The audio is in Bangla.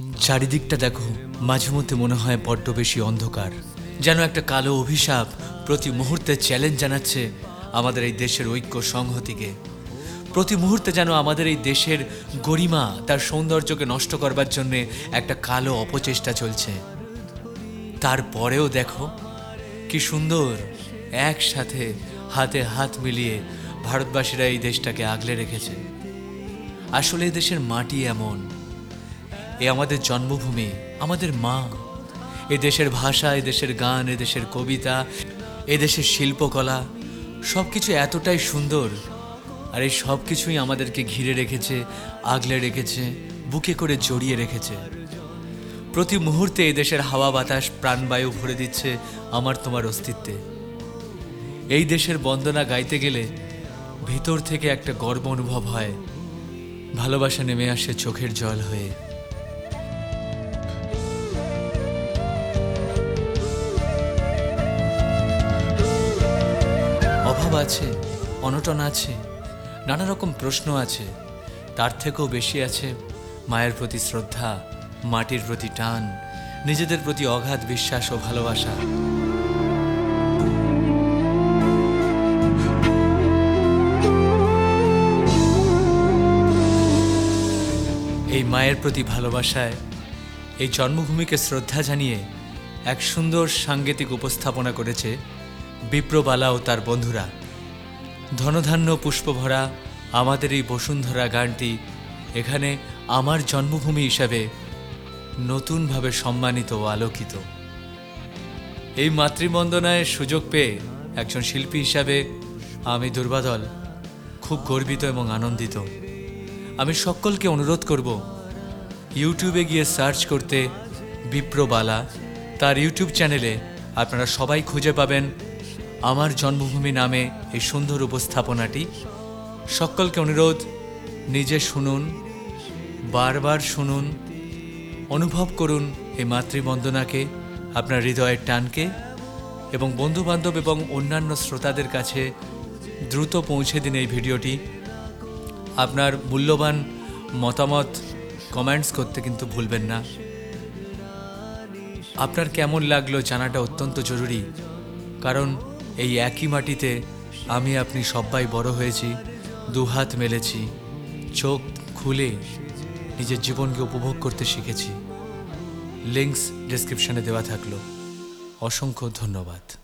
চারিদিকটা দেখো, মাঝে মধ্যে মনে হয় বড্ড বেশি অন্ধকার। যেন একটা কালো অভিশাপ প্রতি মুহূর্তে চ্যালেঞ্জ জানাচ্ছে আমাদের এই দেশের ঐক্য সংহতিকে। প্রতি মুহূর্তে যেন আমাদের এই দেশের গরিমা তার সৌন্দর্যকে নষ্ট করবার জন্যে একটা কালো অপচেষ্টা চলছে। তারপরেও দেখো, কি সুন্দর একসাথে হাতে হাত মিলিয়ে ভারতবাসীরা এই দেশটাকে আগলে রেখেছে। আসলে এই দেশের মাটি এমন এ আমাদের জন্মভূমি, আমাদের মা। এ দেশের ভাষা, এ দেশের গান, এ দেশের কবিতা, এ দেশের শিল্পকলা সব কিছু এতটাই সুন্দর। আর এই সব কিছুই আমাদেরকে ঘিরে রেখেছে, আগলে রেখেছে, বুকে করে জড়িয়ে রেখেছে। প্রতি মুহূর্তে এই দেশের হাওয়া বাতাস প্রাণবায়ু ভরে দিচ্ছে আমার তোমার অস্তিত্বে। এই দেশের বন্দনা গাইতে গেলে ভিতর থেকে একটা গর্ব অনুভব হয়। ভালোবাসা নেমে আসে চোখের জল হয়ে। অভাব আছে, অনটন আছে নানা রকম প্রশ্ন আছে। তার থেকেও বেশি আছে মায়ের প্রতি শ্রদ্ধা, মাটির প্রতি টান, নিজেদের প্রতি অগাধ বিশ্বাস ও ভালোবাসা। এই মায়ের প্রতি ভালোবাসায় এই জন্মভূমিকে শ্রদ্ধা জানিয়ে এক সুন্দর সাংগীতিক উপস্থাপনা করেছে বিপ্রবালা ও তার বন্ধুরা, ধনধান্য পুষ্পভরা, আমাদের এই বসুন্ধরা গানটি এখানে আমার জন্মভূমি হিসাবে নতুনভাবে সম্মানিত ও আলোকিত। এই মাতৃবন্দনায় সুযোগ পেয়ে একজন শিল্পী হিসাবে আমি দুর্বাদল, খুব গর্বিত এবং আনন্দিত। আমি সকলকে অনুরোধ করব, ইউটিউবে গিয়ে সার্চ করতে বিপ্রবালা, তার ইউটিউব চ্যানেলে আপনারা সবাই খুঁজে পাবেন আমার জন্মভূমি নামে এই সুন্দর উপস্থাপনাটি। সকলকে অনুরোধ, নিজে শুনুন, বারবার শুনুন, অনুভব করুন এই মাতৃবন্দনাকে, আপনার হৃদয়ের টানকে এবং বন্ধুবান্ধব এবং অন্যান্য শ্রোতাদের কাছে দ্রুত পৌঁছে দিন এই ভিডিওটি। আপনার মূল্যবান মতামত কমেন্টস করতে কিন্তু ভুলবেন না। আপনার কেমন লাগল জানাটা অত্যন্ত জরুরি। কারণ এই একই মাটিতে আমি আপনি সবাই বড় হয়েছি, দুহাত মেলেছি, চোখ খুলে নিজের জীবনকে উপভোগ করতে শিখেছি। লিঙ্কস ডেসক্রিপশানে দেওয়া থাকল। অসংখ্য ধন্যবাদ।